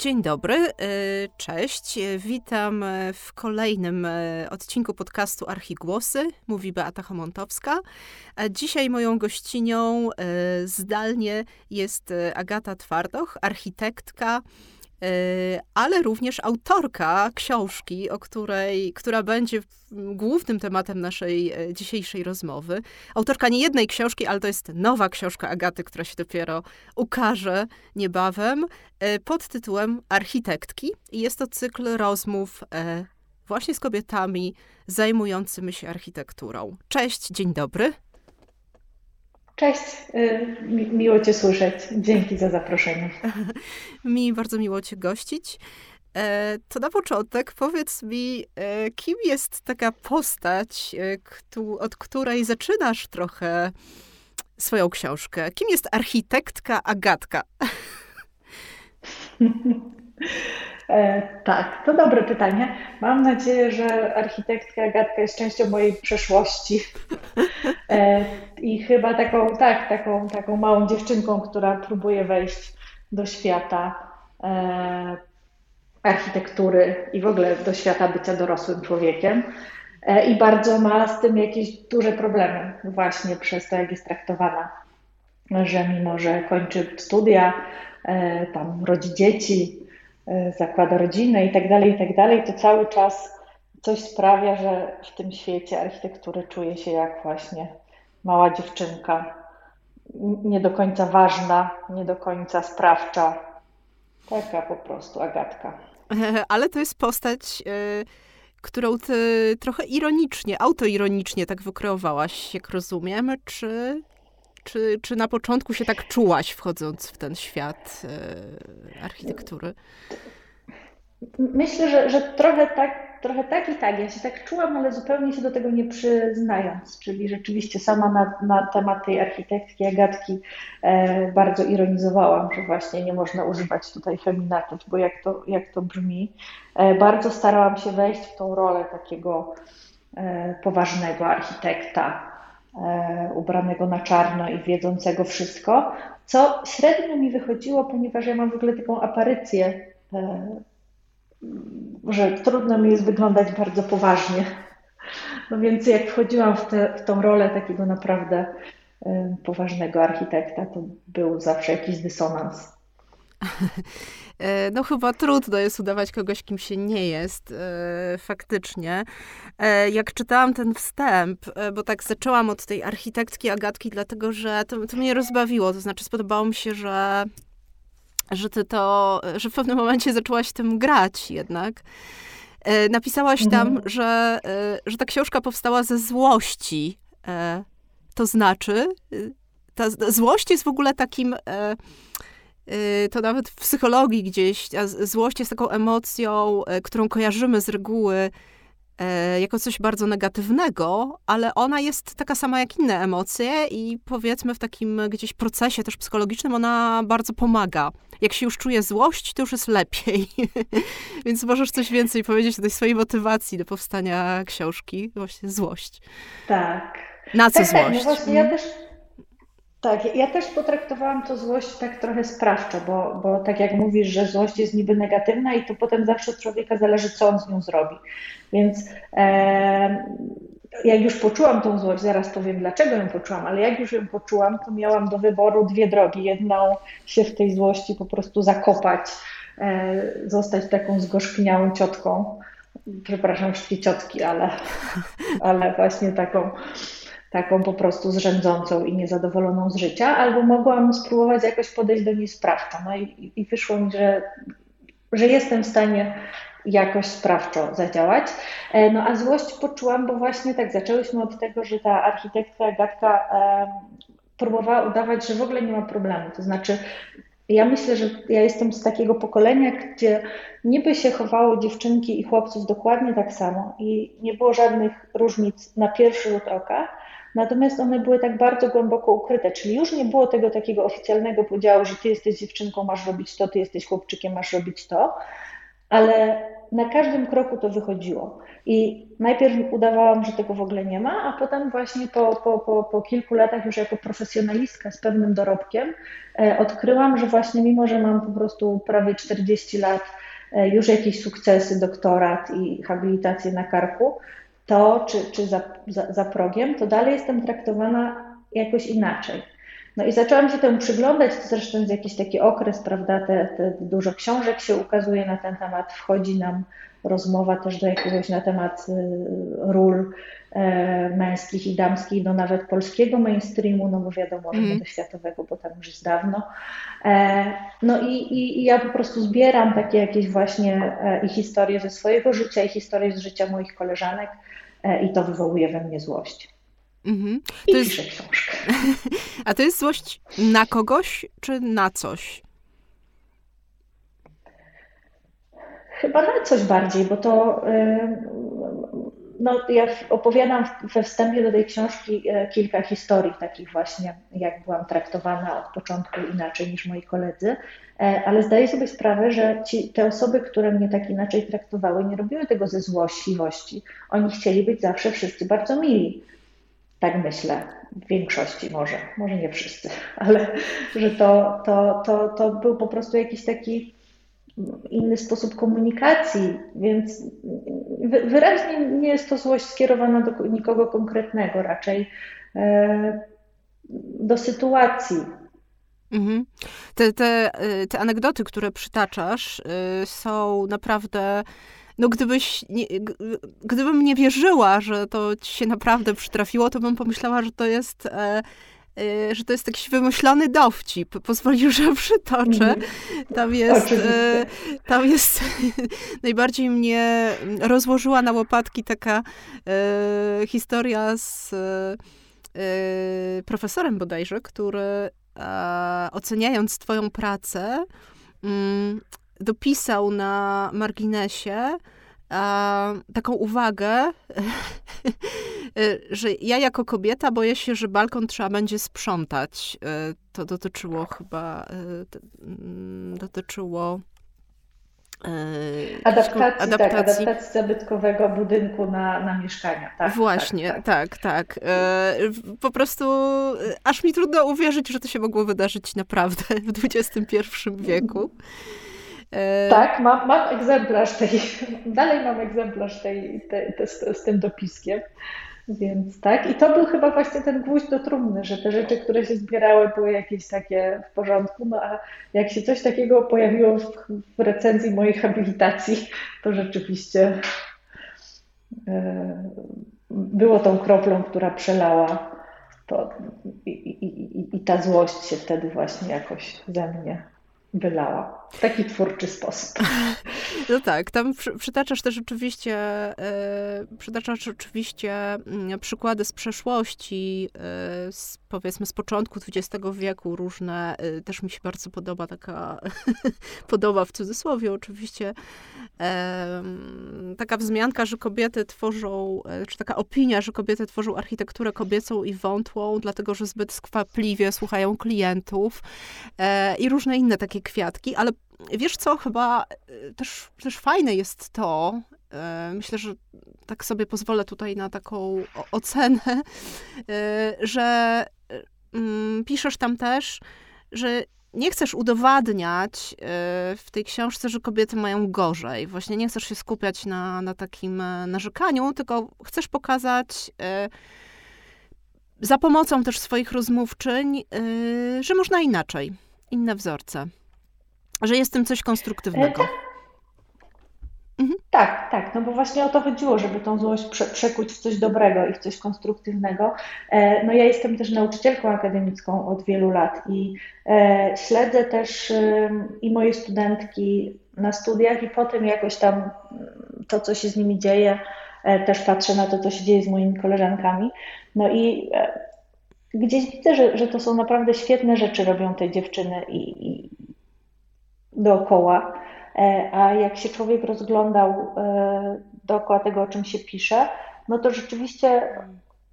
Dzień dobry, e, cześć. Witam w kolejnym e, odcinku podcastu Archigłosy. Mówi Beata Homontowska. Dzisiaj moją gościnią e, zdalnie jest Agata Twardoch, architektka, E, ale również autorka książki, o której, która będzie głównym tematem naszej e, dzisiejszej rozmowy. Autorka nie jednej książki, ale to jest nowa książka Agaty, która się dopiero ukaże niebawem e, pod tytułem Architektki. I jest to cykl rozmów właśnie z kobietami zajmującymi się architekturą. Cześć, dzień dobry. Cześć, y, miło Cię słyszeć. Dzięki za zaproszenie. Mi bardzo miło Cię gościć. E, to na początek powiedz mi, e, kim jest taka postać, e, od której zaczynasz trochę swoją książkę? Kim jest architektka Agatka? E, tak, to dobre pytanie. Mam nadzieję, że architektka Agatka jest częścią mojej przeszłości. E, I chyba taką, tak, taką, taką małą dziewczynką, która próbuje wejść do świata e, architektury i w ogóle do świata bycia dorosłym człowiekiem. I bardzo ma z tym jakieś duże problemy, właśnie przez to, jak jest traktowana. Że mimo, że kończy studia, tam rodzi dzieci, zakłada rodzinę i tak dalej, i tak dalej, to cały czas coś sprawia, że w tym świecie architektury czuje się jak właśnie mała dziewczynka, nie do końca ważna, nie do końca sprawcza. Taka po prostu Agatka. Ale to jest postać, e, którą ty trochę ironicznie, autoironicznie tak wykreowałaś, jak rozumiem, czy czy, czy na początku się tak czułaś, wchodząc w ten świat e, architektury? Myślę, że, że trochę, tak, trochę tak i tak. Ja się tak czułam, ale zupełnie się do tego nie przyznając. Czyli rzeczywiście sama na, na temat tej architektki Agatki e, bardzo ironizowałam, że właśnie nie można używać tutaj feminatów, bo jak to, jak to brzmi. E, bardzo starałam się wejść w tą rolę takiego e, poważnego architekta, ubranego na czarno i wiedzącego wszystko, co średnio mi wychodziło, ponieważ ja mam w ogóle taką aparycję, e, że trudno mi jest wyglądać bardzo poważnie. No więc jak wchodziłam w, te, w tą rolę takiego naprawdę e, poważnego architekta, to był zawsze jakiś dysonans. E, no chyba trudno jest udawać kogoś, kim się nie jest, e, faktycznie. E, jak czytałam ten wstęp, bo tak zaczęłam od tej architektki Agatki, dlatego że to, to mnie rozbawiło, to znaczy spodobało mi się, że że ty to, że w pewnym momencie zaczęłaś tym grać jednak. Napisałaś tam, mhm. że, że ta książka powstała ze złości. To znaczy, ta złość jest w ogóle takim to nawet w psychologii gdzieś, złość jest taką emocją, y, którą kojarzymy z reguły y, jako coś bardzo negatywnego, ale ona jest taka sama jak inne emocje i powiedzmy w takim gdzieś procesie też psychologicznym ona bardzo pomaga. Jak się już czuje złość, to już jest lepiej. Więc możesz coś więcej powiedzieć o tej swojej motywacji do powstania książki, właśnie złość. Tak. Na co tak, złość? Tak, no właśnie ja też tak, ja też potraktowałam to złość tak trochę sprawczo, bo, bo tak jak mówisz, że złość jest niby negatywna i to potem zawsze od człowieka zależy, co on z nią zrobi. Więc e, jak już poczułam tą złość, zaraz powiem dlaczego ją poczułam, ale jak już ją poczułam, to miałam do wyboru dwie drogi. Jedną się w tej złości po prostu zakopać, e, zostać taką zgorzkniałą ciotką. Przepraszam wszystkie ciotki, ale, ale właśnie taką taką po prostu zrzędzącą i niezadowoloną z życia, albo mogłam spróbować jakoś podejść do niej sprawczo. No i, i wyszło mi, że, że jestem w stanie jakoś sprawczo zadziałać. E, no a złość poczułam, bo właśnie tak zaczęłyśmy od tego, że ta architektka Agatka e, próbowała udawać, że w ogóle nie ma problemu. To znaczy, ja myślę, że ja jestem z takiego pokolenia, gdzie niby się chowało dziewczynki i chłopców dokładnie tak samo i nie było żadnych różnic na pierwszy rzut oka, Natomiast one były tak bardzo głęboko ukryte, czyli już nie było tego takiego oficjalnego podziału, że ty jesteś dziewczynką, masz robić to, ty jesteś chłopczykiem, masz robić to, ale na każdym kroku to wychodziło. I najpierw udawałam, że tego w ogóle nie ma, a potem właśnie po, po, po, po kilku latach już jako profesjonalistka z pewnym dorobkiem e, odkryłam, że właśnie mimo, że mam po prostu prawie 40 lat, e, już jakieś sukcesy, doktorat i habilitację na karku, to czy, czy za, za, za progiem, to dalej jestem traktowana jakoś inaczej. No i zaczęłam się temu przyglądać, to zresztą jest jakiś taki okres, prawda, te, te dużo książek się ukazuje na ten temat, wchodzi nam rozmowa też do jakiegoś na temat y, ról e, męskich i damskich, do nawet polskiego mainstreamu, no bo wiadomo, że mm. do światowego, bo tam już jest dawno. E, no i, i, i, ja po prostu zbieram takie jakieś właśnie e, i historie ze swojego życia, i historie z życia moich koleżanek i to wywołuje we mnie złość. Mhm. To I jest... piszę książkę. A to jest złość na kogoś, czy na coś? Chyba na coś bardziej, bo to y, no, ja opowiadam we wstępie do tej książki e, kilka historii takich właśnie, jak byłam traktowana od początku inaczej niż moi koledzy, e, ale zdaję sobie sprawę, że ci, te osoby, które mnie tak inaczej traktowały, nie robiły tego ze złośliwości. Oni chcieli być zawsze wszyscy bardzo mili. Tak myślę, w większości może, może nie wszyscy, ale że to, to, to, to był po prostu jakiś taki inny sposób komunikacji, więc wyraźnie nie jest to złość skierowana do nikogo konkretnego, raczej e, do sytuacji. Mhm. Te, te, e, te anegdoty, które przytaczasz, e, są naprawdę. No, gdybyś nie, gdybym nie wierzyła, że to ci się naprawdę przytrafiło, to bym pomyślała, że to jest Y, że to jest jakiś wymyślony dowcip. Pozwolił, że przytoczę. Mhm. Tam jest, y, tam jest najbardziej mnie rozłożyła na łopatki taka y, historia z profesorem bodajże, który oceniając twoją pracę, mm, dopisał na marginesie, taką uwagę, że ja jako kobieta boję się, że balkon trzeba będzie sprzątać. E, to dotyczyło chyba, e, mm, dotyczyło Adaptacji, adaptacji. Tak, adaptacji zabytkowego budynku na, na mieszkania. Tak, Właśnie, tak, tak. tak, tak. Po prostu aż mi trudno uwierzyć, że to się mogło wydarzyć naprawdę w XXI wieku. E, tak, mam, mam egzemplarz tej, dalej mam egzemplarz tej, z, z, tym dopiskiem. Więc tak, i to był chyba właśnie ten gwóźdź do trumny, że te rzeczy, które się zbierały, były jakieś takie w porządku. No a jak się coś takiego pojawiło w, w recenzji mojej habilitacji, to rzeczywiście e, było tą kroplą, która przelała to i, i, i, i ta złość się wtedy właśnie jakoś ze mnie wylała. W taki twórczy sposób. No tak, tam przytaczasz też oczywiście, e, przytaczasz oczywiście mm, przykłady z przeszłości, e, z, powiedzmy z początku XX wieku, różne, e, też mi się bardzo podoba taka, podoba w cudzysłowie oczywiście, taka wzmianka, że kobiety tworzą, czy taka opinia, że kobiety tworzą architekturę kobiecą i wątłą, dlatego że zbyt skwapliwie słuchają klientów i różne inne takie kwiatki, ale wiesz co, chyba e, też, też fajne jest to, e, myślę, że tak sobie pozwolę tutaj na taką ocenę, e, że mm, piszesz tam też, że nie chcesz udowadniać w tej książce, że kobiety mają gorzej. Właśnie nie chcesz się skupiać na, na takim narzekaniu, tylko chcesz pokazać za pomocą też swoich rozmówczyń, że można inaczej, inne wzorce. Że jest tym coś konstruktywnego. Mhm. Tak, tak, no bo właśnie o to chodziło, żeby tą złość prze, przekuć w coś dobrego i w coś konstruktywnego. E, no ja jestem też nauczycielką akademicką od wielu lat i e, śledzę też i moje studentki na studiach i potem jakoś tam mm, to, co się z nimi dzieje, e, też patrzę na to, co się dzieje z moimi koleżankami. No i gdzieś widzę, że, że to są naprawdę świetne rzeczy robią te dziewczyny i, i dookoła, e, a jak się człowiek rozglądał e, dookoła tego, o czym się pisze, no to rzeczywiście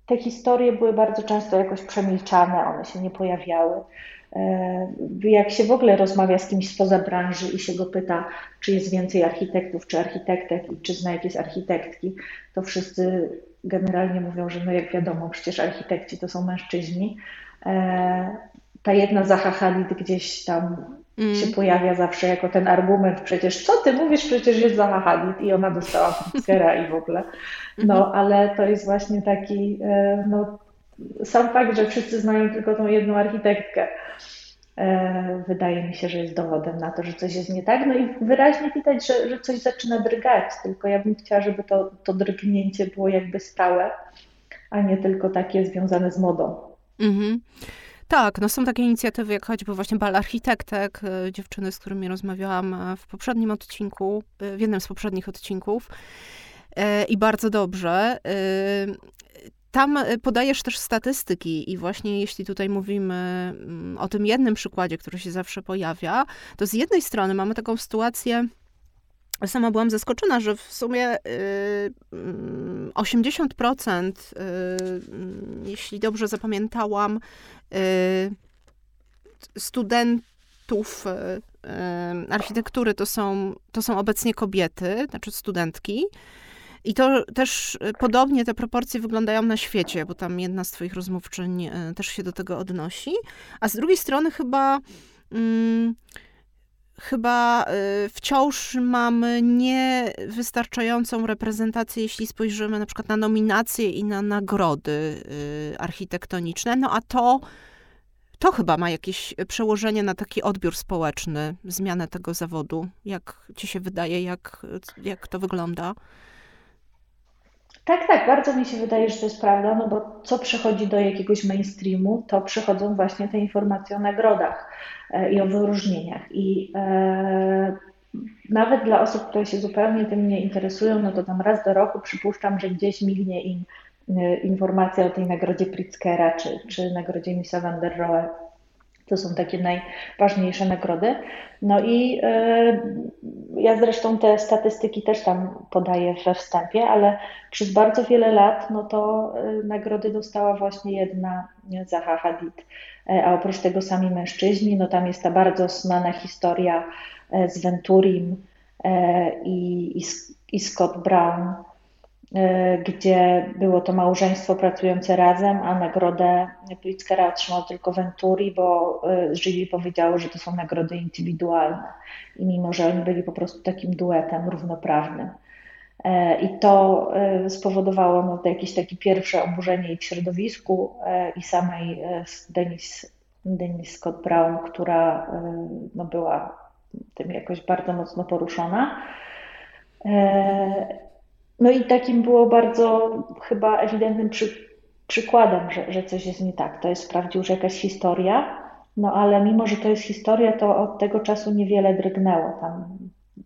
te historie były bardzo często jakoś przemilczane, one się nie pojawiały. E, jak się w ogóle rozmawia z kimś spoza branży i się go pyta, czy jest więcej architektów, czy architektek i czy zna jakieś architektki, to wszyscy generalnie mówią, że no jak wiadomo, przecież architekci to są mężczyźni. Ta jedna Hadid gdzieś tam mm. się pojawia zawsze jako ten argument, przecież co ty mówisz, przecież jest Zaha i ona dostała Pritzkera i w ogóle. No, mhm. ale to jest właśnie taki, e, no, sam fakt, że wszyscy znają tylko tą jedną architektkę, e, wydaje mi się, że jest dowodem na to, że coś jest nie tak. No i wyraźnie widać, że, że coś zaczyna drgać, tylko ja bym chciała, żeby to, to drgnięcie było jakby stałe, a nie tylko takie związane z modą. Mhm. Tak, no są takie inicjatywy, jak choćby właśnie Bal Architektek, e, dziewczyny, z którymi rozmawiałam e, w poprzednim odcinku, w jednym z poprzednich odcinków. I bardzo dobrze. Tam podajesz też statystyki i właśnie jeśli tutaj mówimy mm, o tym jednym przykładzie, który się zawsze pojawia, to z jednej strony mamy taką sytuację, sama byłam zaskoczona, że w sumie 80%, y, y, jeśli dobrze zapamiętałam, studentów architektury to są, to są obecnie kobiety, znaczy studentki. I to też y, podobnie te proporcje wyglądają na świecie, bo tam jedna z twoich rozmówczyń y, też się do tego odnosi. A z drugiej strony chyba... Hmm, chyba y, wciąż mamy niewystarczającą reprezentację, jeśli spojrzymy na przykład na nominacje i na nagrody architektoniczne. No a to, to chyba ma jakieś przełożenie na taki odbiór społeczny, zmianę tego zawodu. Jak ci się wydaje, jak, jak to wygląda? Tak, tak, bardzo mi się wydaje, że to jest prawda, no bo co przychodzi do jakiegoś mainstreamu, to przychodzą właśnie te informacje o nagrodach e, i o wyróżnieniach. I e, nawet dla osób, które się zupełnie tym nie interesują, no to tam raz do roku przypuszczam, że gdzieś mignie im e, informacja o tej nagrodzie Pritzkera czy, czy nagrodzie Misa van der Rohe to są takie najważniejsze nagrody. No i e, ja zresztą te statystyki też tam podaję we wstępie, ale przez bardzo wiele lat no to e, nagrody dostała właśnie jedna Zaha Hadid. E, a oprócz tego sami mężczyźni, no tam jest ta bardzo znana historia z Venturim i, i, i Scott Brown, gdzie było to małżeństwo pracujące razem, a nagrodę Pritzkera otrzymał tylko Venturi, bo e, jury powiedziało, że to są nagrody indywidualne. I mimo, że oni byli po prostu takim duetem równoprawnym. E, I to spowodowało no, jakieś takie pierwsze oburzenie i w środowisku, i samej Denis, Denis Scott Brown, która no, była tym jakoś bardzo mocno poruszona. No i takim było bardzo chyba ewidentnym przy, przykładem, że, że coś jest nie tak. To jest sprawdził, że jakaś historia, no ale mimo, że to jest historia, to od tego czasu niewiele drgnęło. Tam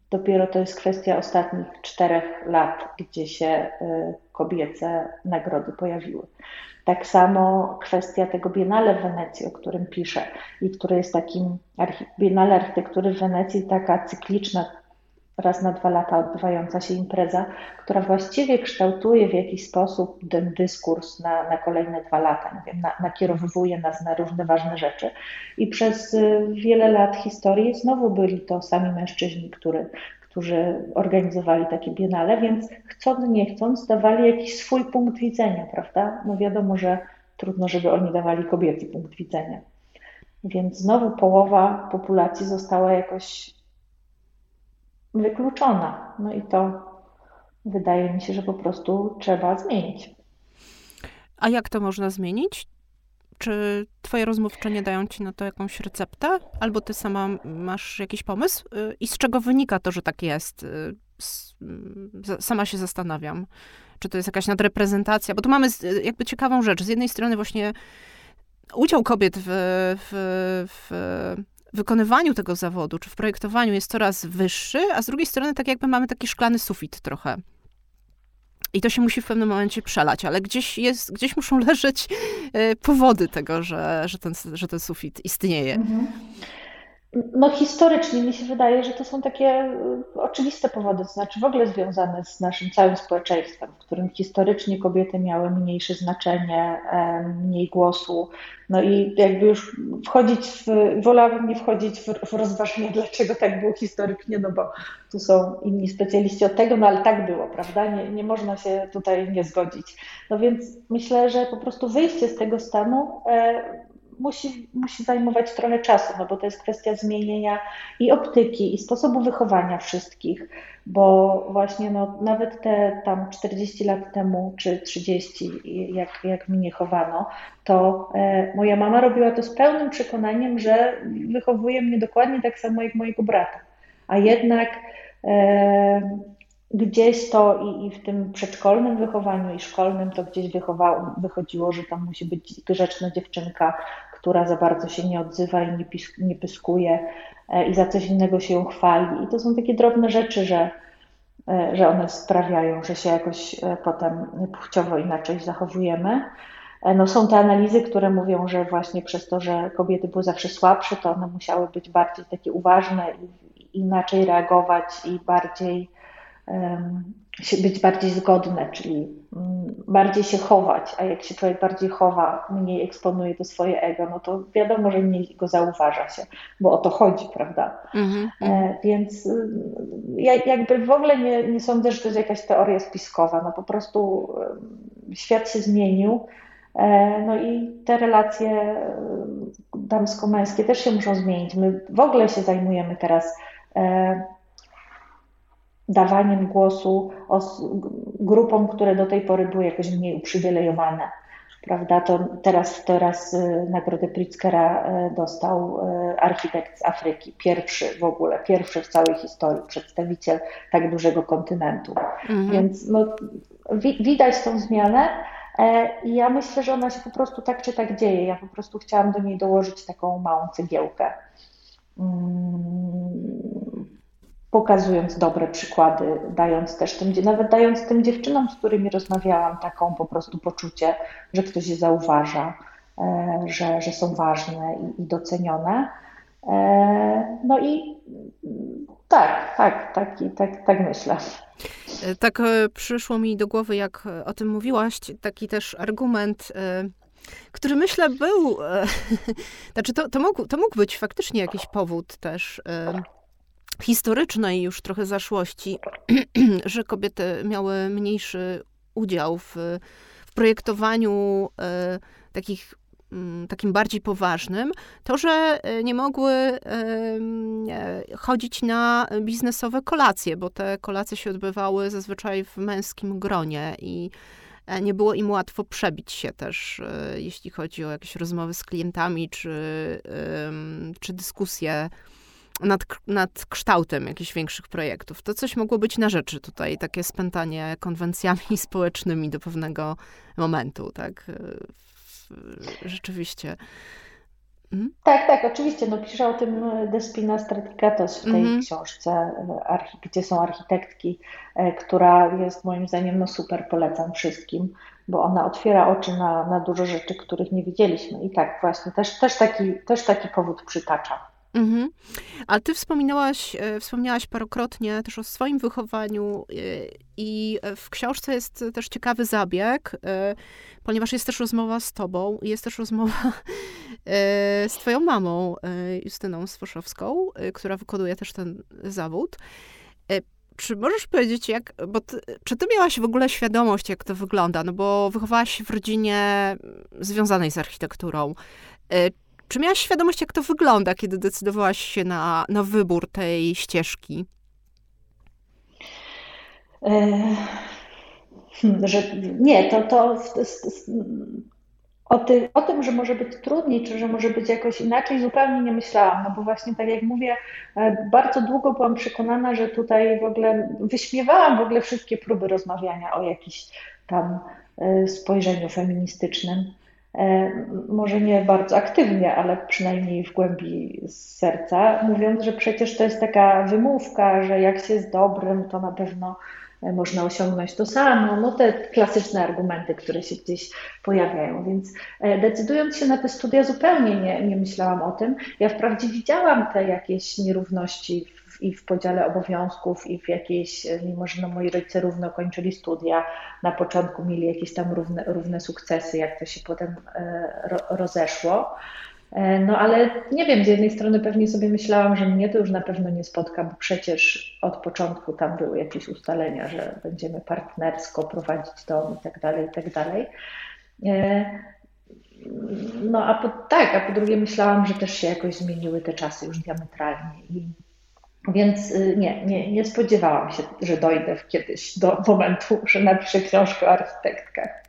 dopiero to jest kwestia ostatnich czterech lat, gdzie się y, kobiece nagrody pojawiły. Tak samo kwestia tego Biennale w Wenecji, o którym piszę i który jest takim Biennale Architektury w Wenecji, taka cykliczna raz na dwa lata odbywająca się impreza, która właściwie kształtuje w jakiś sposób ten dyskurs na, na kolejne dwa lata, nie wiem, na, nakierowuje nas na różne ważne rzeczy. I przez y, wiele lat historii znowu byli to sami mężczyźni, który, którzy organizowali takie biennale, więc chcąc, nie chcąc, dawali jakiś swój punkt widzenia, prawda? No wiadomo, że trudno, żeby oni dawali kobiecy punkt widzenia. Więc znowu połowa populacji została jakoś wykluczona. No i to wydaje mi się, że po prostu trzeba zmienić. A jak to można zmienić? Czy twoje rozmówczynie dają ci na to jakąś receptę? Albo ty sama masz jakiś pomysł? Y, I z czego wynika to, że tak jest? Y, sama się zastanawiam. Czy to jest jakaś nadreprezentacja? Bo tu mamy jakby ciekawą rzecz. Z jednej strony właśnie udział kobiet w, w, w wykonywaniu tego zawodu, czy w projektowaniu jest coraz wyższy, a z drugiej strony tak jakby mamy taki szklany sufit trochę. I to się musi w pewnym momencie przelać, ale gdzieś, jest, gdzieś muszą leżeć e, powody tego, że, że, ten, że ten sufit istnieje. Mhm. No historycznie mi się wydaje, że to są takie y, oczywiste powody, to znaczy w ogóle związane z naszym całym społeczeństwem, w którym historycznie kobiety miały mniejsze znaczenie, mniej głosu. No i jakby już wchodzić w, wolałabym nie wchodzić w, w rozważenie, dlaczego tak było historycznie, no bo tu są inni specjaliści od tego, no ale tak było, prawda? Nie, nie można się tutaj nie zgodzić. No więc myślę, że po prostu wyjście z tego stanu e, musi, musi zajmować trochę czasu, no bo to jest kwestia zmienienia i optyki, i sposobu wychowania wszystkich, bo właśnie no, nawet te tam 40 lat temu, czy 30, jak, jak mnie chowano, to e, moja mama robiła to z pełnym przekonaniem, że wychowuje mnie dokładnie tak samo jak mojego brata. A jednak e, gdzieś to i, i, w tym przedszkolnym wychowaniu i szkolnym to gdzieś wychowało, wychodziło, że tam musi być grzeczna dziewczynka, która za bardzo się nie odzywa i nie, nie pyskuje e, i za coś innego się ją chwali. I to są takie drobne rzeczy, że, e, że one sprawiają, że się jakoś e, potem płciowo inaczej zachowujemy. No są te analizy, które mówią, że właśnie przez to, że kobiety były zawsze słabsze, to one musiały być bardziej takie uważne i inaczej reagować i bardziej być bardziej zgodne, czyli mm, bardziej się chować, a jak się człowiek bardziej chowa, mniej eksponuje to swoje ego, no to wiadomo, że mniej go zauważa się, bo o to chodzi, prawda? Mm-hmm. Więc y, ja jakby w ogóle nie, nie sądzę, że to jest jakaś teoria spiskowa, no po prostu świat się zmienił, e, no i te relacje damsko-męskie też się muszą zmienić. My w ogóle się zajmujemy teraz e, dawaniem głosu grupom, które do tej pory były jakoś mniej uprzywilejowane. Prawda? To teraz, teraz y, nagrodę Pritzkera y, dostał y, architekt z Afryki, pierwszy w ogóle, pierwszy w całej historii przedstawiciel tak dużego kontynentu. Mhm. Więc no, wi widać tą zmianę. E, I ja myślę, że ona się po prostu tak czy tak dzieje. Ja po prostu chciałam do niej dołożyć taką małą cegiełkę. Pokazując dobre przykłady, dając też tym, nawet dając tym dziewczynom, z którymi rozmawiałam, taką po prostu poczucie, że ktoś je zauważa, e, że, że są ważne i, i docenione. E, no i tak, tak, tak, tak, tak myślę. E, tak przyszło mi do głowy, jak o tym mówiłaś, taki też argument, który myślę był, znaczy to, to, mógł, to mógł być faktycznie jakiś powód też historycznej już trochę zaszłości, że kobiety miały mniejszy udział w, w projektowaniu e, takich mm, takim bardziej poważnym, to, że e, nie mogły e, chodzić na biznesowe kolacje, bo te kolacje się odbywały zazwyczaj w męskim gronie i nie było im łatwo przebić się też, jeśli chodzi o jakieś rozmowy z klientami czy, czy dyskusje nad, nad kształtem jakichś większych projektów. To coś mogło być na rzeczy tutaj, takie spętanie konwencjami społecznymi do pewnego momentu, tak? Rzeczywiście. Mhm. Tak, tak, oczywiście. No, pisze o tym Despina Stratigatos w tej mhm. książce, gdzie są architektki, która jest moim zdaniem no super, polecam wszystkim, bo ona otwiera oczy na, na dużo rzeczy, których nie widzieliśmy. I tak właśnie, też, też, taki, też taki powód przytacza. Mhm. Ale ty wspominałaś, e, wspomniałaś parokrotnie też o swoim wychowaniu e, i w książce jest też ciekawy zabieg, e, ponieważ jest też rozmowa z tobą jest też rozmowa z twoją mamą, Justyną Swoszowską, która wykonuje też ten zawód. Czy możesz powiedzieć, jak, bo ty, czy ty miałaś w ogóle świadomość, jak to wygląda? No bo wychowałaś się w rodzinie związanej z architekturą. Czy miałaś świadomość, jak to wygląda, kiedy decydowałaś się na, na wybór tej ścieżki? Hmm, że nie, to, to o, ty, o tym, że może być trudniej, czy że może być jakoś inaczej, zupełnie nie myślałam. No bo właśnie tak jak mówię, e, bardzo długo byłam przekonana, że tutaj w ogóle wyśmiewałam w ogóle wszystkie próby rozmawiania o jakimś tam e, spojrzeniu feministycznym. E, może nie bardzo aktywnie, ale przynajmniej w głębi serca, mówiąc, że przecież to jest taka wymówka, że jak się jest dobrym, to na pewno można osiągnąć to samo, no te klasyczne argumenty, które się gdzieś pojawiają. Więc decydując się na te studia, zupełnie nie, nie myślałam o tym. Ja wprawdzie widziałam te jakieś nierówności w, i w podziale obowiązków, i w jakiejś, mimo że no moi rodzice równo kończyli studia, na początku mieli jakieś tam równe, równe sukcesy, jak to się potem ro, rozeszło. E, no ale nie wiem, z jednej strony pewnie sobie myślałam, że mnie to już na pewno nie spotka, bo przecież od początku tam były jakieś ustalenia, że będziemy partnersko prowadzić dom i tak dalej, i tak dalej. E, no a po, tak, a po drugie myślałam, że też się jakoś zmieniły te czasy już diametralnie. I, więc y, nie, nie, nie spodziewałam się, że dojdę kiedyś do momentu, że napiszę książkę o architektkach.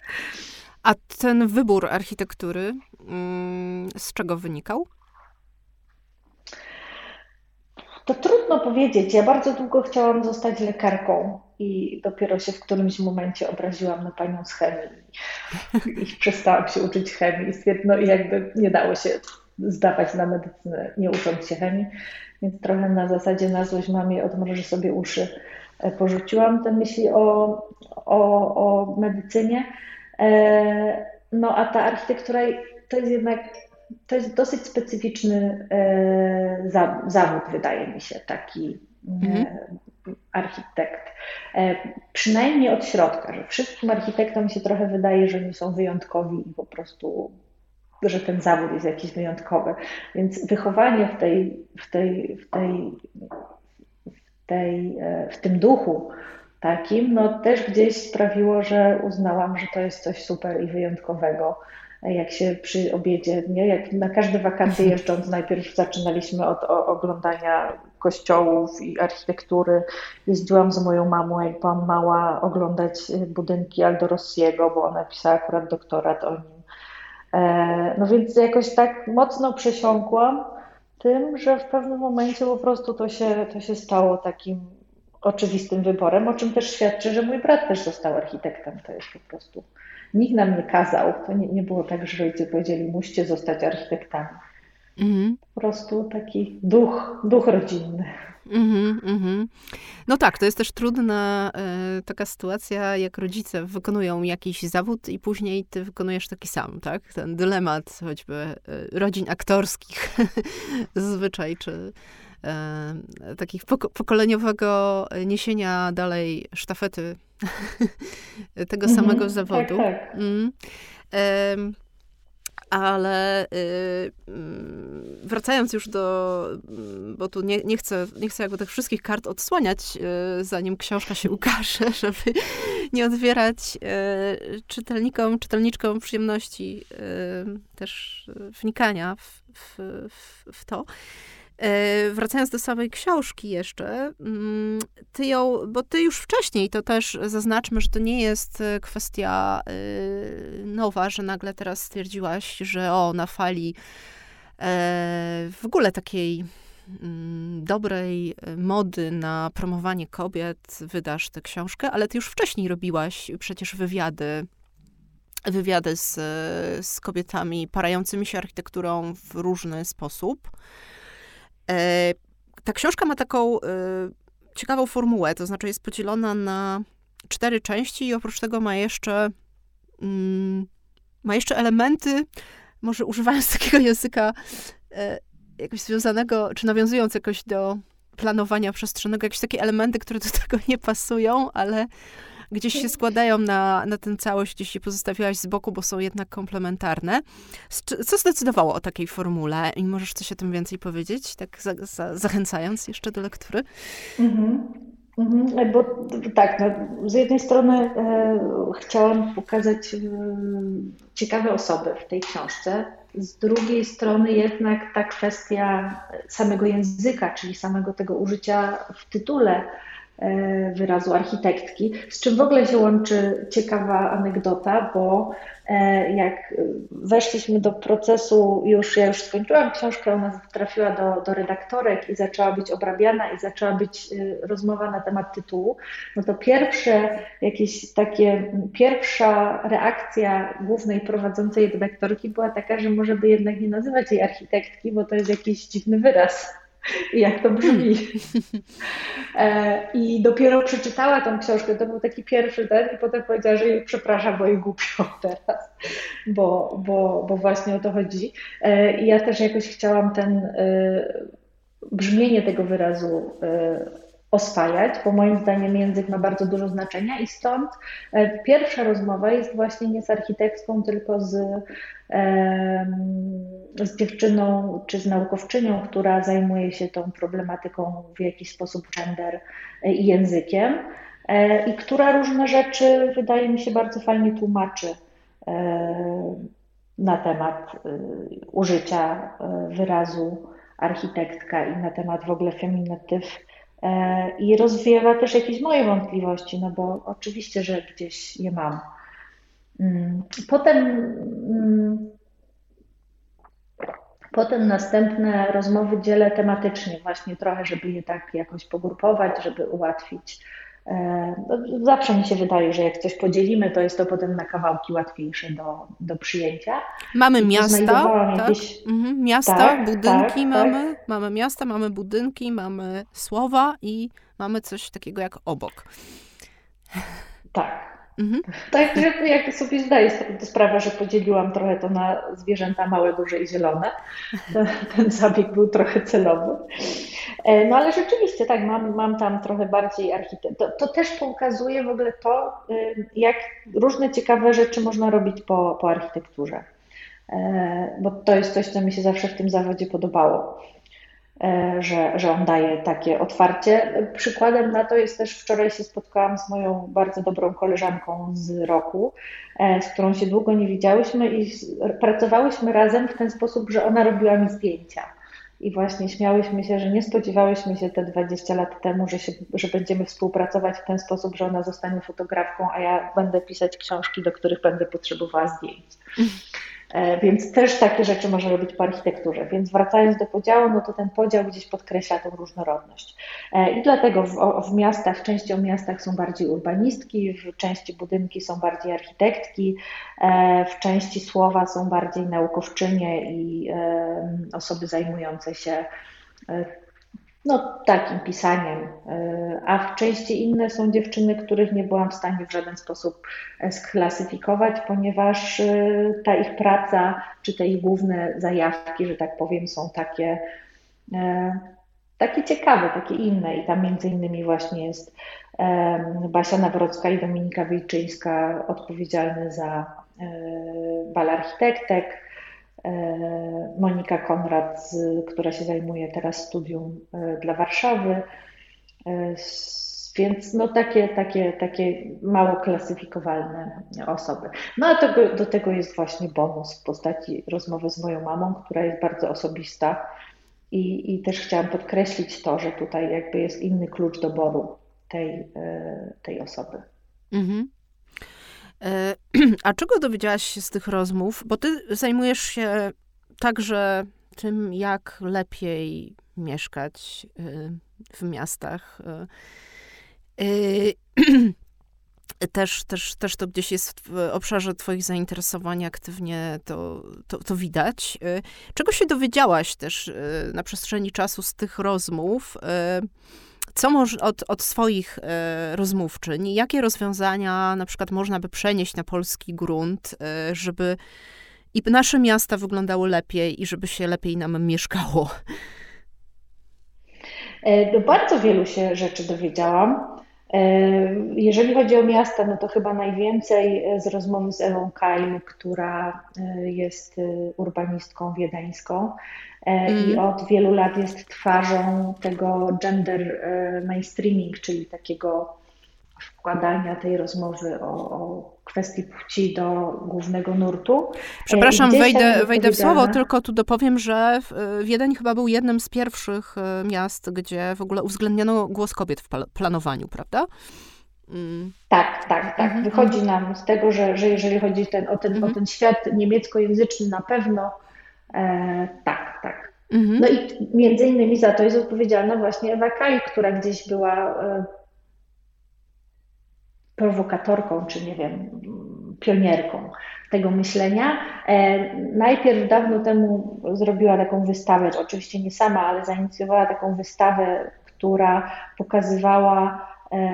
A ten wybór architektury z czego wynikał? To trudno powiedzieć. Ja bardzo długo chciałam zostać lekarką i dopiero się w którymś momencie obraziłam na panią z chemii i przestałam się uczyć chemii. No i jakby nie dało się zdawać na medycynę, nie ucząc się chemii, więc trochę na zasadzie na złość mamie odmroży sobie uszy. E, porzuciłam te myśli o, o, o medycynie. E, no a ta architektura to jest jednak to jest dosyć specyficzny e, zawód, wydaje mi się, taki mhm. architekt. Przynajmniej od środka, że wszystkim architektom się trochę wydaje, że oni są wyjątkowi i po prostu że ten zawód jest jakiś wyjątkowy. Więc wychowanie w tej, w tej, w tej, w, tej, w tym duchu takim, no też gdzieś sprawiło, że uznałam, że to jest coś super i wyjątkowego. Jak się przy obiedzie, nie? jak na każde wakacje jeżdżąc, najpierw zaczynaliśmy od oglądania kościołów i architektury. Jeździłam z moją mamą, jak byłam mała, oglądać budynki Aldo Rossiego, bo ona pisała akurat doktorat o nim. E, no więc jakoś tak mocno przesiąkłam tym, że w pewnym momencie po prostu to się, to się stało takim oczywistym wyborem, o czym też świadczy, że mój brat też został architektem. To jest po prostu. Nikt nam nie kazał. To nie, nie było tak, że rodzice powiedzieli, musicie zostać architektami. Mhm. Po prostu taki duch, duch rodzinny. Mm -hmm, No tak, to jest też trudna e, taka sytuacja, jak rodzice wykonują jakiś zawód i później ty wykonujesz taki sam, tak? Ten dylemat choćby e, rodzin aktorskich zazwyczaj, czy e, takich poko pokoleniowego niesienia dalej sztafety tego mm -hmm, samego zawodu. Tak, tak. Mm ale y, mm, wracając już do, mm, bo tu nie, nie, chcę, nie chcę jakby tych wszystkich kart odsłaniać, y, zanim książka się ukaże, żeby nie odbierać y, czytelnikom, czytelniczkom przyjemności też wnikania w, w, w to. E, wracając do samej książki jeszcze, mm, ty ją, bo ty już wcześniej, to też zaznaczmy, że to nie jest e, kwestia e, nowa, że nagle teraz stwierdziłaś, że o, na fali w ogóle takiej mm, dobrej mody na promowanie kobiet wydasz tę książkę, ale ty już wcześniej robiłaś przecież wywiady wywiady z, z kobietami parającymi się architekturą w różny sposób. E, ta książka ma taką e, ciekawą formułę, to znaczy jest podzielona na cztery części i oprócz tego ma jeszcze mm, ma jeszcze elementy, może używając takiego języka e, jakoś związanego, czy nawiązując jakoś do planowania przestrzennego, jakieś takie elementy, które do tego nie pasują, ale gdzieś się składają na, na tę całość, gdzieś się pozostawiłaś z boku, bo są jednak komplementarne. Co zdecydowało o takiej formule? I możesz coś o tym więcej powiedzieć, tak za, za, zachęcając jeszcze do lektury? Mhm. Mhm, bo tak, no, z jednej strony e, chciałam pokazać e, ciekawe osoby w tej książce, z drugiej strony jednak ta kwestia samego języka, czyli samego tego użycia w tytule, E, wyrazu architektki, z czym w ogóle się łączy ciekawa anegdota, bo e, jak weszliśmy do procesu, już ja już skończyłam książkę, ona trafiła do, do redaktorek i zaczęła być obrabiana i zaczęła być e, rozmowa na temat tytułu, no to pierwsze jakieś takie, pierwsza reakcja głównej prowadzącej redaktorki była taka, że może by jednak nie nazywać jej architektki, bo to jest jakiś dziwny wyraz jak to brzmi. E, I dopiero przeczytała tą książkę, to był taki pierwszy ten i potem powiedziała, że jej przepraszam, bo jej głupio teraz, bo, bo, bo właśnie o to chodzi. E, I ja też jakoś chciałam ten e, brzmienie tego wyrazu oswajać, bo moim zdaniem język ma bardzo dużo znaczenia i stąd pierwsza rozmowa jest właśnie nie z architektką, tylko z z dziewczyną czy z naukowczynią, która zajmuje się tą problematyką w jakiś sposób gender i językiem e, i która różne rzeczy wydaje mi się bardzo fajnie tłumaczy e, na temat e, użycia wyrazu architektka i na temat w ogóle feminatyw i rozwiewa też jakieś moje wątpliwości, no bo oczywiście, że gdzieś je mam. Mm. Potem, mm, potem następne rozmowy dzielę tematycznie, właśnie trochę, żeby je tak jakoś pogrupować, żeby ułatwić. E, no, zawsze mi się wydaje, że jak coś podzielimy, to jest to potem na kawałki łatwiejsze do, do przyjęcia. Mamy miasta, tak? jakieś... mhm, miasta, tak, budynki tak, mamy, tak. mamy miasta, mamy budynki, mamy słowa i mamy coś takiego jak obok. Tak, Mhm. Tak, że jak sobie zdaję sprawę, że podzieliłam trochę to na zwierzęta małe, duże i zielone. Ten zabieg był trochę celowy. E, no ale rzeczywiście tak, mam, mam tam trochę bardziej architekt. To, to, też pokazuje w ogóle to, y, jak różne ciekawe rzeczy można robić po, po architekturze. E, bo to jest coś, co mi się zawsze w tym zawodzie podobało. E, że, że on daje takie otwarcie. Przykładem na to jest też wczoraj się spotkałam z moją bardzo dobrą koleżanką z roku, z którą się długo nie widziałyśmy i pracowałyśmy razem w ten sposób, że ona robiła mi zdjęcia. I właśnie śmiałyśmy się, że nie spodziewałyśmy się te 20 lat temu, że, się, że będziemy współpracować w ten sposób, że ona zostanie fotografką, a ja będę pisać książki, do których będę potrzebowała zdjęć. E, więc też takie rzeczy można robić po architekturze. Więc wracając do podziału, no to ten podział gdzieś podkreśla tą różnorodność. E, I dlatego w, w miastach, w części o miastach są bardziej urbanistki, w części budynki są bardziej architektki, e, w części słowa są bardziej naukowczynie i osoby zajmujące się no, takim pisaniem. E, a w części inne są dziewczyny, których nie byłam w stanie w żaden sposób e, sklasyfikować, ponieważ e, ta ich praca, czy te ich główne zajawki, że tak powiem, są takie, takie ciekawe, takie inne. I tam między innymi właśnie jest Basia Nawrocka i Dominika Wilczyńska odpowiedzialne za bal architektek Monika Konrad, która się zajmuje teraz studium e, dla Warszawy. E, więc no takie, takie, takie mało klasyfikowalne osoby. No a do tego jest właśnie bonus w postaci rozmowy z moją mamą, która jest bardzo osobista i, i też chciałam podkreślić to, że tutaj jakby jest inny klucz doboru tej, tej osoby. Mhm. E, a czego dowiedziałaś się z tych rozmów? Bo ty zajmujesz się także tym, jak lepiej mieszkać e, w miastach. E, też, też, też to gdzieś jest w obszarze Twoich zainteresowań aktywnie to, to, to widać. Czego się dowiedziałaś też na przestrzeni czasu z tych rozmów? Co od, od swoich e, rozmówczyń, jakie rozwiązania na przykład można by przenieść na polski grunt, e, żeby i nasze miasta wyglądały lepiej i żeby się lepiej nam mieszkało? E, bardzo wielu się rzeczy dowiedziałam. Jeżeli chodzi o miasta, no to chyba najwięcej z rozmowy z Ewą Kajl, która jest urbanistką wiedeńską. Mm. i od wielu lat jest twarzą tego gender e, mainstreaming, czyli takiego wkładania tej rozmowy o, o kwestii płci do głównego nurtu. Przepraszam, wejdę, wejdę w słowo, tylko tu dopowiem, że Wiedeń chyba był jednym z pierwszych miast, gdzie w ogóle uwzględniono głos kobiet w planowaniu, prawda? Mm. Tak, tak, tak. Mhm, Wychodzi mhm. nam z tego, że, że jeżeli chodzi ten, o, ten, o mhm. ten świat niemieckojęzyczny, na pewno E, tak, tak. Mhm. No i między innymi za to jest odpowiedzialna właśnie Ewa Kaj, która gdzieś była e, prowokatorką, czy nie wiem, pionierką tego myślenia. E, najpierw dawno temu zrobiła taką wystawę, oczywiście nie sama, ale zainicjowała taką wystawę, która pokazywała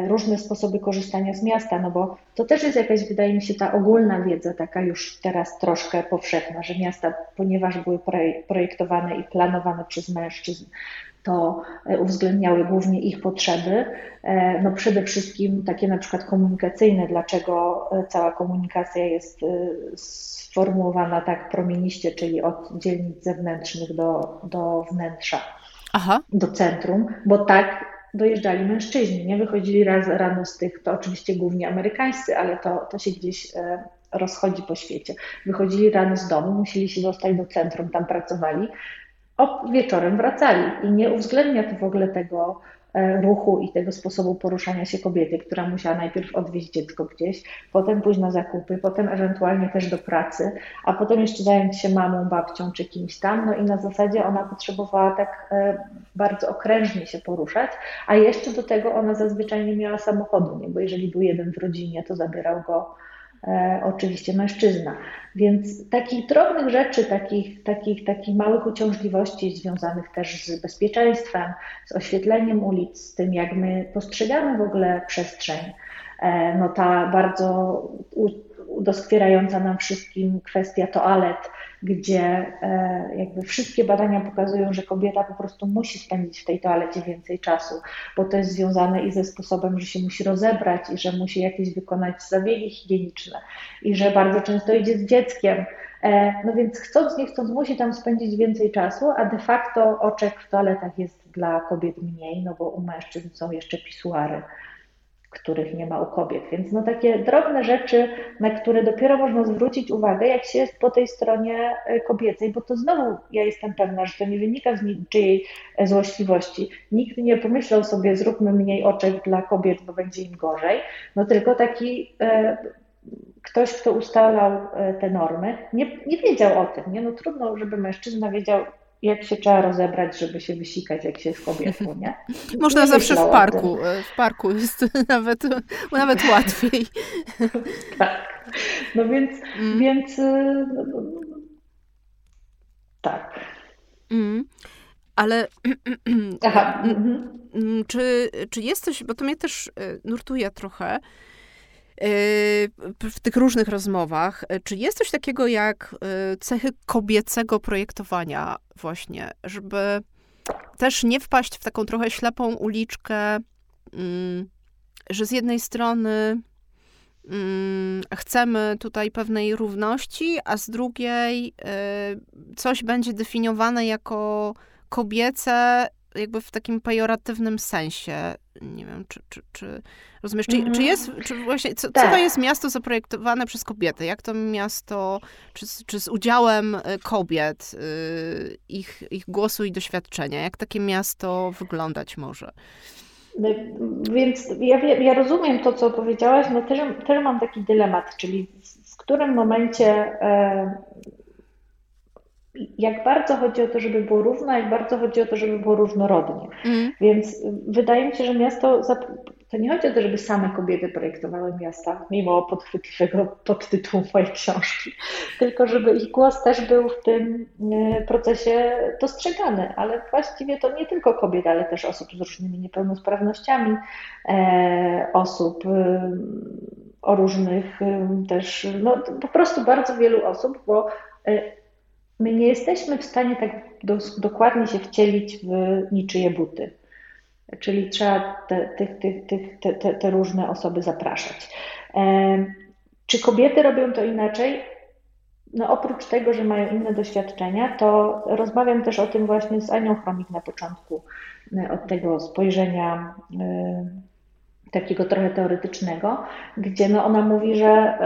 różne sposoby korzystania z miasta, no bo to też jest jakaś, wydaje mi się, ta ogólna wiedza, taka już teraz troszkę powszechna, że miasta, ponieważ były projektowane i planowane przez mężczyzn, to e, uwzględniały głównie ich potrzeby. E, no przede wszystkim takie na przykład komunikacyjne, dlaczego e, cała komunikacja jest sformułowana tak promieniście, czyli od dzielnic zewnętrznych do, do wnętrza, Aha. do centrum, bo tak dojeżdżali mężczyźni, nie wychodzili raz rano z tych, to oczywiście głównie amerykańscy, ale to, to się gdzieś rozchodzi po świecie. Wychodzili rano z domu, musieli się dostać do centrum, tam pracowali, o, wieczorem wracali i nie uwzględnia to w ogóle tego e, ruchu i tego sposobu poruszania się kobiety, która musiała najpierw odwieźć dziecko gdzieś, potem pójść na zakupy, potem ewentualnie też do pracy, a potem jeszcze zająć się mamą, babcią czy kimś tam. No i na zasadzie ona potrzebowała tak e, bardzo okrężnie się poruszać, a jeszcze do tego ona zazwyczaj nie miała samochodu, nie? bo jeżeli był jeden w rodzinie, to zabierał go e, oczywiście mężczyzna. Więc takich drobnych rzeczy, takich, takich, takich małych uciążliwości związanych też z bezpieczeństwem, z oświetleniem ulic, z tym, jak my postrzegamy w ogóle przestrzeń, e, no ta bardzo doskwierająca nam wszystkim kwestia toalet, gdzie e, jakby wszystkie badania pokazują, że kobieta po prostu musi spędzić w tej toalecie więcej czasu, bo to jest związane i ze sposobem, że się musi rozebrać i że musi jakieś wykonać zabiegi higieniczne i że bardzo często idzie z dzieckiem. E, no więc chcąc, nie chcąc, musi tam spędzić więcej czasu, a de facto oczek w toaletach jest dla kobiet mniej, no bo u mężczyzn są jeszcze pisuary których nie ma u kobiet. Więc no takie drobne rzeczy, na które dopiero można zwrócić uwagę, jak się jest po tej stronie e, kobiecej, bo to znowu ja jestem pewna, że to nie wynika z niczyjej e, złośliwości. Nikt nie pomyślał sobie, zróbmy mniej oczek dla kobiet, bo będzie im gorzej, no tylko taki e, ktoś, kto ustalał e, te normy, nie, nie wiedział o tym. Nie? No trudno, żeby mężczyzna wiedział, jak się trzeba rozebrać, żeby się wysikać, jak się jest kobietą, nie? Można nie zawsze w parku. E, w parku jest nawet, nawet łatwiej. tak. No więc, mm. więc e, tak. Mm. Ale Aha. Mhm. czy, czy jest coś, bo to mnie też e, nurtuje trochę, w tych różnych rozmowach. Czy jest coś takiego jak y, cechy kobiecego projektowania właśnie, żeby też nie wpaść w taką trochę ślepą uliczkę, mm, że z jednej strony mm, chcemy tutaj pewnej równości, a z drugiej y, coś będzie definiowane jako kobiece jakby w takim pejoratywnym sensie. Nie wiem, czy, czy, czy rozumiesz, czy, mm. czy jest, czy właśnie, co, tak. co, to tak. jest miasto zaprojektowane przez kobiety? Jak to miasto, czy, czy z udziałem y, kobiet, y, ich, ich głosu i doświadczenia, jak takie miasto wyglądać może? No, więc ja, ja rozumiem to, co powiedziałaś, no też, też mam taki dylemat, czyli w którym momencie e, jak bardzo chodzi o to, żeby było równo, jak bardzo chodzi o to, żeby było różnorodnie. Mm. Więc wydaje mi się, że miasto, to nie chodzi o to, żeby same kobiety projektowały miasta, mimo podchwytliwego podtytułu mojej książki, tylko żeby ich głos też był w tym e, procesie dostrzegany, ale właściwie to nie tylko kobiet, ale też osób z różnymi niepełnosprawnościami, e, osób e, o różnych też, no po prostu bardzo wielu osób, bo my nie jesteśmy w stanie tak do, dokładnie się wcielić w niczyje buty. Czyli trzeba te, tych, tych, tych, te, te, te różne osoby zapraszać. E, czy kobiety robią to inaczej? No oprócz tego, że mają inne doświadczenia, to rozmawiam też o tym właśnie z Anią Chromik na początku, e, od tego spojrzenia e, takiego trochę teoretycznego, gdzie no ona mówi, że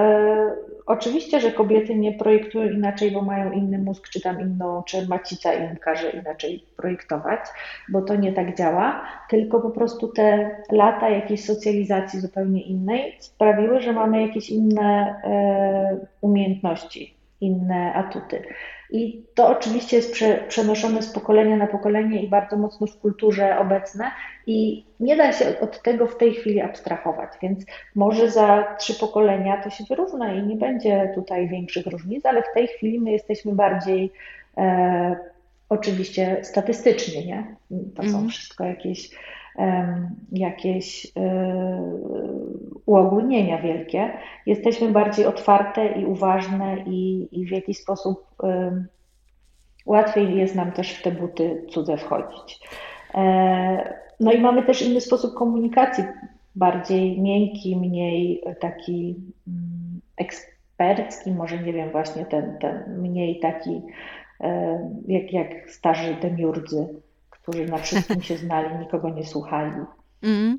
Oczywiście, że kobiety nie projektują inaczej, bo mają inny mózg, czy tam inną, czy macica im każe inaczej projektować, bo to nie tak działa, tylko po prostu te lata jakiejś socjalizacji zupełnie innej sprawiły, że mamy jakieś inne e, umiejętności inne atuty. I to oczywiście jest prze, przenoszone z pokolenia na pokolenie i bardzo mocno w kulturze obecne i nie da się od tego w tej chwili abstrahować, więc może za trzy pokolenia to się wyrówna i nie będzie tutaj większych różnic, ale w tej chwili my jesteśmy bardziej e, oczywiście statystycznie, nie? To są mm. wszystko jakieś jakieś e, uogólnienia wielkie. Jesteśmy bardziej otwarte i uważne i, i w jakiś sposób łatwiej jest nam też w te buty cudze wchodzić. E, no i mamy też inny sposób komunikacji, bardziej miękki, mniej taki mm, ekspercki, może nie wiem, właśnie ten, ten mniej taki e, jak, jak starzy demiurdzy którzy na wszystkim się znali, nikogo nie słuchali. Mm.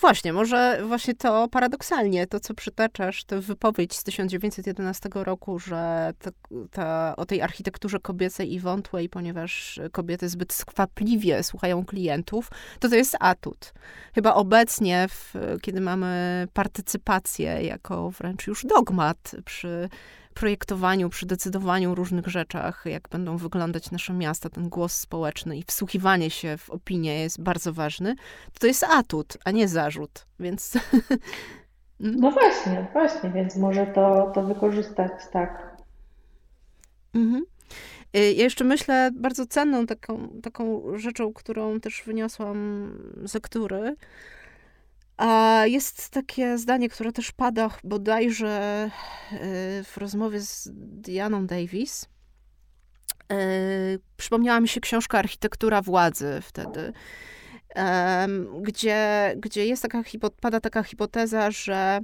Właśnie, może właśnie to paradoksalnie, to co przytaczasz, tę wypowiedź z 1911 roku, że to, to, o tej architekturze kobiecej i wątłej, ponieważ kobiety zbyt skwapliwie słuchają klientów, to to jest atut. Chyba obecnie, w, kiedy mamy partycypację jako wręcz już dogmat przy projektowaniu, przy decydowaniu o różnych rzeczach, jak będą wyglądać nasze miasta, ten głos społeczny i wsłuchiwanie się w opinię jest bardzo ważny, to to jest atut, a nie zarzut, więc... No właśnie, właśnie, więc może to, to wykorzystać, tak. Mhm. Y, ja jeszcze myślę, bardzo cenną taką, taką rzeczą, którą też wyniosłam z lektury, a jest takie zdanie, które też pada bodajże y, w rozmowie z Dianą Davis. Y, przypomniała mi się książka Architektura władzy wtedy, gdzie, gdzie jest taka, pada taka hipoteza, że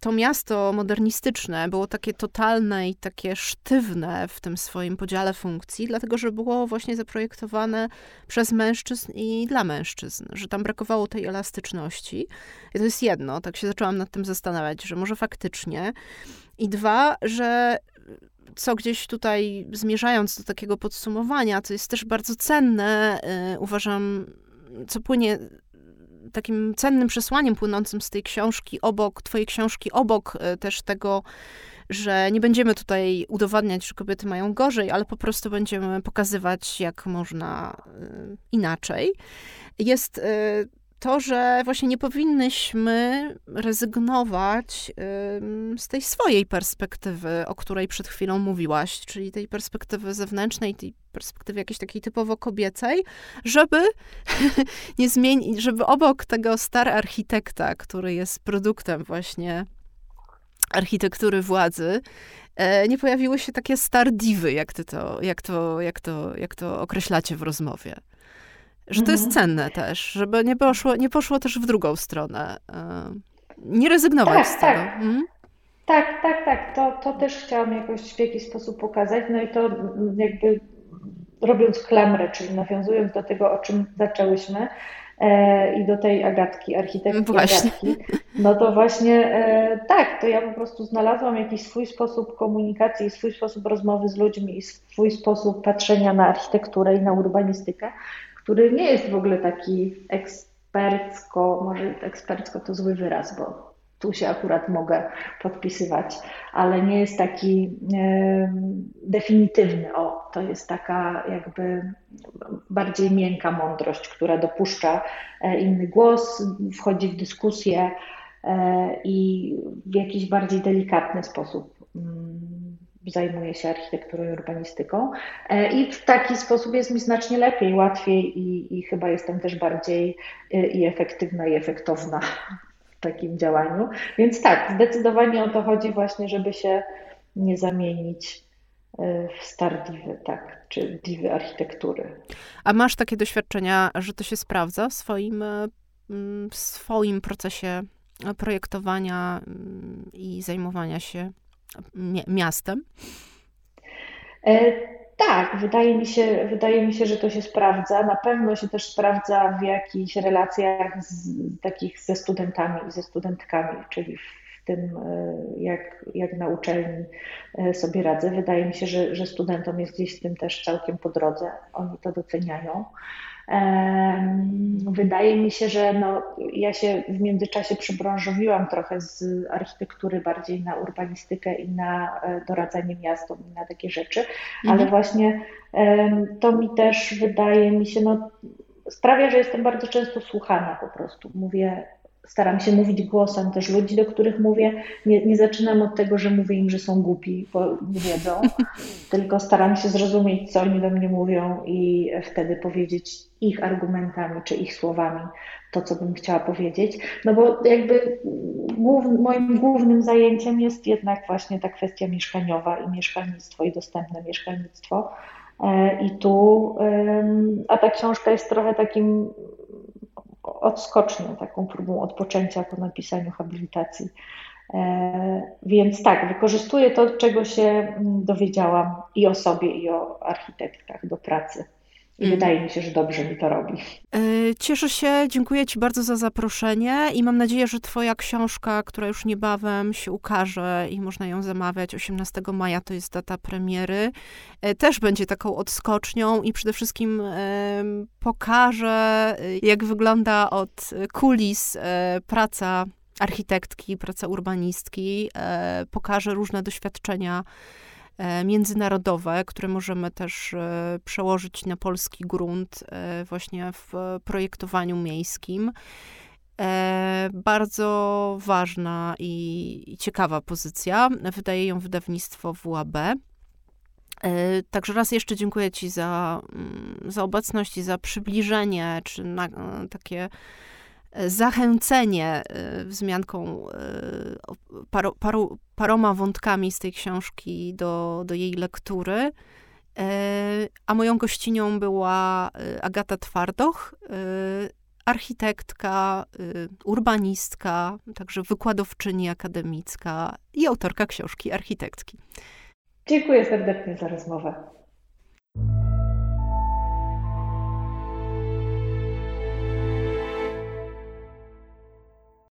to miasto modernistyczne było takie totalne i takie sztywne w tym swoim podziale funkcji, dlatego że było właśnie zaprojektowane przez mężczyzn i dla mężczyzn, że tam brakowało tej elastyczności. I to jest jedno, tak się zaczęłam nad tym zastanawiać, że może faktycznie. I dwa, że co gdzieś tutaj zmierzając do takiego podsumowania, to jest też bardzo cenne, yy, uważam, co płynie takim cennym przesłaniem płynącym z tej książki, obok, twojej książki, obok e, też tego, że nie będziemy tutaj udowadniać, że kobiety mają gorzej, ale po prostu będziemy pokazywać, jak można e, inaczej. Jest e, to, że właśnie nie powinnyśmy rezygnować z tej swojej perspektywy, o której przed chwilą mówiłaś, czyli tej perspektywy zewnętrznej, tej perspektywy jakiejś takiej typowo kobiecej, żeby nie zmienić, żeby obok tego star architekta, który jest produktem właśnie architektury władzy, e, nie pojawiły się takie star diwy, jak, ty to, jak, to, jak, to, jak to określacie w rozmowie. Że to jest mhm. cenne też, żeby nie poszło, nie poszło też w drugą stronę. E, nie rezygnować tak, z tego. Tak. Mhm. tak, tak, tak. To, to też chciałam jakoś w jakiś sposób pokazać. No i to jakby robiąc klamrę, czyli nawiązując do tego, o czym zaczęłyśmy, e, i do tej Agatki, architektki właśnie. Agatki, no to właśnie e, tak, to ja po prostu znalazłam jakiś swój sposób komunikacji, swój sposób rozmowy z ludźmi, swój sposób patrzenia na architekturę i na urbanistykę, który nie jest w ogóle taki ekspercko, może ekspercko to zły wyraz, bo tu się akurat mogę podpisywać, ale nie jest taki e, definitywny. O, to jest taka jakby bardziej miękka mądrość, która dopuszcza e, inny głos, wchodzi w dyskusję e, i w jakiś bardziej delikatny sposób mm, zajmuję się architekturą i urbanistyką. E, I w taki sposób jest mi znacznie lepiej, łatwiej i, i chyba jestem też bardziej e, i efektywna, i efektowna w takim działaniu. Więc tak, zdecydowanie o to chodzi właśnie, żeby się nie zamienić e, w star diwy, tak, czy diwy architektury. A masz takie doświadczenia, że to się sprawdza w swoim, w swoim procesie projektowania i zajmowania się miastem? E, tak, wydaje mi, się, wydaje mi się, że to się sprawdza. Na pewno się też sprawdza w jakichś relacjach z, takich ze studentami i ze studentkami, czyli w tym, jak, jak na uczelni sobie radzę. Wydaje mi się, że, że studentom jest gdzieś z tym też całkiem po drodze. Oni to doceniają. Wydaje mi się, że no, ja się w międzyczasie przybranżowiłam trochę z architektury bardziej na urbanistykę i na e, doradzanie miastom i na takie rzeczy, mhm. ale właśnie to mi też wydaje mi się, no, sprawia, że jestem bardzo często słuchana po prostu. Mówię, staram się mówić głosem też ludzi, do których mówię. Nie, nie zaczynam od tego, że mówię im, że są głupi, bo nie wiedzą, tylko staram się zrozumieć, co oni do mnie mówią i wtedy powiedzieć ich argumentami czy ich słowami to, co bym chciała powiedzieć. No bo jakby głów, moim głównym zajęciem jest jednak właśnie ta kwestia mieszkaniowa i mieszkalnictwo i dostępne mieszkalnictwo. E, I tu, a ta książka jest trochę takim odskocznią, taką próbą odpoczęcia po napisaniu habilitacji. E, więc tak, wykorzystuję to, czego się mm, dowiedziałam i o sobie, i o architektkach do pracy. I mm. wydaje mi się, że dobrze mi to robi. E, cieszę się, dziękuję Ci bardzo za zaproszenie i mam nadzieję, że Twoja książka, która już niebawem się ukaże i można ją zamawiać 18 maja, to jest data premiery, e, też będzie taką odskocznią i przede wszystkim pokaże, jak wygląda od kulis e, praca architektki, praca urbanistki, pokaże różne doświadczenia E, międzynarodowe, które możemy też e, przełożyć na polski grunt e, właśnie w projektowaniu miejskim. Bardzo ważna i ciekawa pozycja. Wydaje ją wydawnictwo WAB. Także raz jeszcze dziękuję Ci za, mm, za obecność i za przybliżenie, czy na, takie zachęcenie y, wzmianką paru, paru, paroma wątkami z tej książki do, do jej lektury. Y, a moją gościnią była Agata Twardoch, architektka, urbanistka, także wykładowczyni akademicka i autorka książki Architektki. Dziękuję serdecznie za rozmowę.